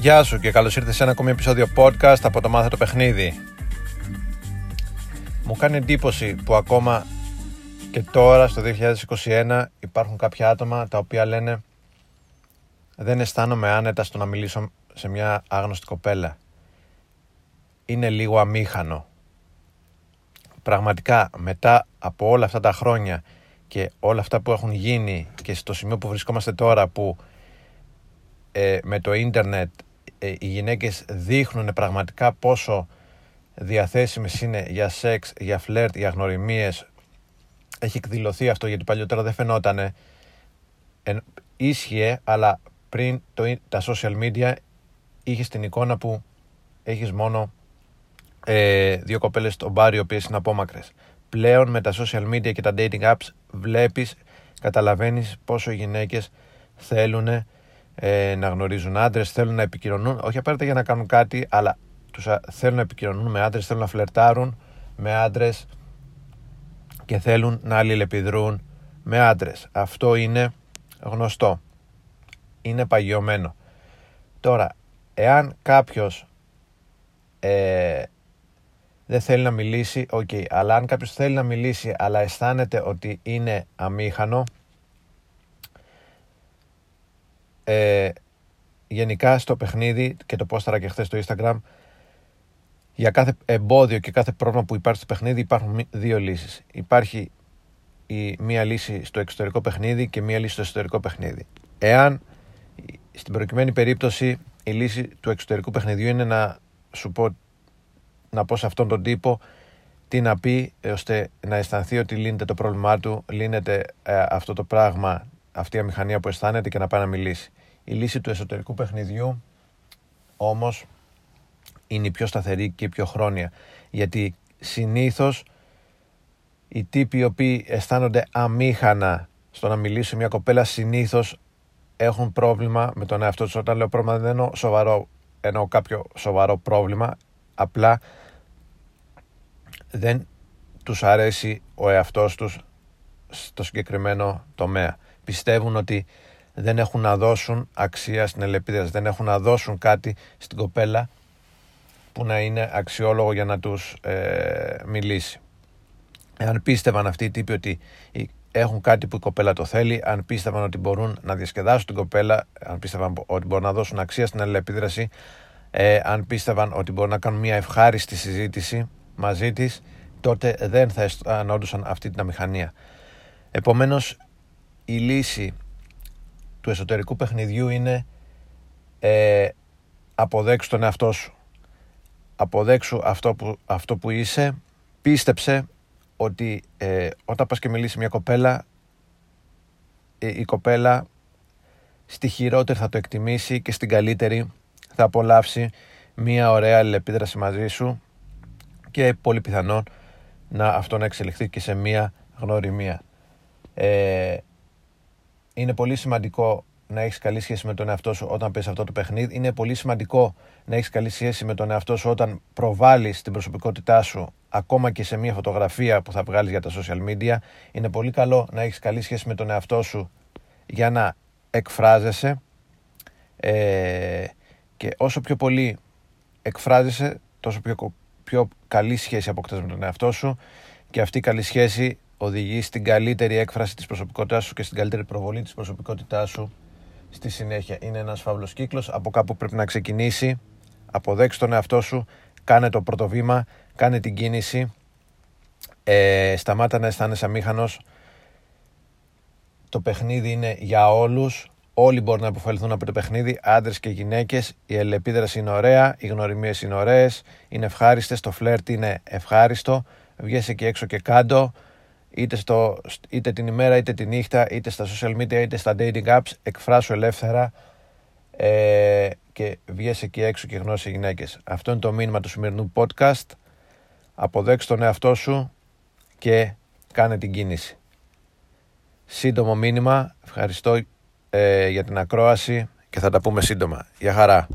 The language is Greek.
Γεια σου και καλώς ήρθες σε ένα ακόμη επεισόδιο podcast από το Μάθε το Παιχνίδι. Μου κάνει εντύπωση που ακόμα και τώρα στο 2021 υπάρχουν κάποια άτομα τα οποία λένε δεν αισθάνομαι άνετα στο να μιλήσω σε μια άγνωστη κοπέλα. Είναι λίγο αμήχανο. Πραγματικά μετά από όλα αυτά τα χρόνια και όλα αυτά που έχουν γίνει και στο σημείο που βρισκόμαστε τώρα που ε, με το ίντερνετ ε, οι γυναίκες δείχνουν πραγματικά πόσο διαθέσιμες είναι για σεξ, για φλερτ, για γνωριμίες. Έχει εκδηλωθεί αυτό γιατί παλιότερα δεν φαινότανε ίσχυε αλλά πριν το, τα social media είχες την εικόνα που έχεις μόνο ε, δύο κοπέλες στο μπάρι οι οποίες είναι απόμακρες. Πλέον με τα social media και τα dating apps βλέπεις, καταλαβαίνεις πόσο οι γυναίκες θέλουν ε, να γνωρίζουν άντρες, θέλουν να επικοινωνούν, όχι απαραίτητα για να κάνουν κάτι, αλλά τους θέλουν να επικοινωνούν με άντρες, θέλουν να φλερτάρουν με άντρες και θέλουν να αλληλεπιδρούν με άντρες. Αυτό είναι γνωστό. Είναι παγιωμένο. Τώρα, εάν κάποιος ε, δεν θέλει να μιλήσει, ok. Okay. Αλλά αν κάποιος θέλει να μιλήσει, αλλά αισθάνεται ότι είναι αμήχανο, ε, γενικά στο παιχνίδι και το πόσταρα και χθες στο Instagram για κάθε εμπόδιο και κάθε πρόβλημα που υπάρχει στο παιχνίδι υπάρχουν δύο λύσεις. Υπάρχει η μία λύση στο εξωτερικό παιχνίδι και μία λύση στο εσωτερικό παιχνίδι. Εάν στην προκειμένη περίπτωση η λύση του εξωτερικού παιχνιδιού είναι να σου πω να πω σε αυτόν τον τύπο τι να πει ώστε να αισθανθεί ότι λύνεται το πρόβλημά του, λύνεται ε, αυτό το πράγμα, αυτή η αμηχανία που αισθάνεται και να πάει να μιλήσει. Η λύση του εσωτερικού παιχνιδιού όμως είναι η πιο σταθερή και η πιο χρόνια. Γιατί συνήθως οι τύποι οι οποίοι αισθάνονται αμήχανα στο να μιλήσει μια κοπέλα συνήθως έχουν πρόβλημα με τον εαυτό τους. Όταν λέω πρόβλημα δεν εννοώ σοβαρό, εννοώ κάποιο σοβαρό πρόβλημα. Απλά δεν τους αρέσει ο εαυτός τους στο συγκεκριμένο τομέα. Πιστεύουν ότι δεν έχουν να δώσουν αξία στην ελεπίδραση, δεν έχουν να δώσουν κάτι στην κοπέλα που να είναι αξιόλογο για να τους ε, μιλήσει. Αν πίστευαν αυτοί οι τύποι ότι έχουν κάτι που η κοπέλα το θέλει, αν πίστευαν ότι μπορούν να διασκεδάσουν την κοπέλα, αν πίστευαν ότι μπορούν να δώσουν αξία στην αλληλεπίδραση, ε, αν πίστευαν ότι μπορούν να κάνουν μια ευχάριστη συζήτηση μαζί της, τότε δεν θα αισθανόντουσαν αυτή την αμηχανία. Επομένως, η λύση του εσωτερικού παιχνιδιού είναι ε, αποδέξου τον εαυτό σου. Αποδέξου αυτό που, αυτό που είσαι. Πίστεψε ότι ε, όταν πας και μιλήσεις μια κοπέλα ε, η κοπέλα στη χειρότερη θα το εκτιμήσει και στην καλύτερη θα απολαύσει μια ωραία αλληλεπίδραση μαζί σου και πολύ πιθανόν να αυτό να εξελιχθεί και σε μια γνωριμία. Ε, είναι πολύ σημαντικό να έχεις καλή σχέση με τον εαυτό σου όταν παίζει αυτό το παιχνίδι. Είναι πολύ σημαντικό να έχεις καλή σχέση με τον εαυτό σου όταν προβάλλεις την προσωπικότητά σου ακόμα και σε μια φωτογραφία που θα βγάλεις για τα social media. Είναι πολύ καλό να έχεις καλή σχέση με τον εαυτό σου για να εκφράζεσαι. Ε, και όσο πιο πολύ εκφράζεσαι, τόσο πιο, πιο καλή σχέση αποκτάς με τον εαυτό σου και αυτή η καλή σχέση οδηγεί στην καλύτερη έκφραση της προσωπικότητάς σου και στην καλύτερη προβολή της προσωπικότητάς σου. Στη συνέχεια. Είναι ένας φαύλος κύκλος, από κάπου πρέπει να ξεκινήσει, αποδέξει τον εαυτό σου, κάνε το πρώτο βήμα, κάνε την κίνηση, ε, σταμάτα να αισθάνεσαι αμήχανος, το παιχνίδι είναι για όλους, όλοι μπορούν να αποφελθούν από το παιχνίδι, άντρες και γυναίκες, η ελεπίδραση είναι ωραία, οι γνωριμίες είναι ωραίες, είναι ευχάριστες, το φλερτ είναι ευχάριστο, βγες εκεί έξω και κάτω, είτε, στο, είτε την ημέρα είτε τη νύχτα είτε στα social media είτε στα dating apps εκφράσου ελεύθερα ε, και βγες εκεί έξω και γνώρισε γυναίκες. Αυτό είναι το μήνυμα του σημερινού podcast. Αποδέξου τον εαυτό σου και κάνε την κίνηση. Σύντομο μήνυμα. Ευχαριστώ ε, για την ακρόαση και θα τα πούμε σύντομα. Γεια χαρά.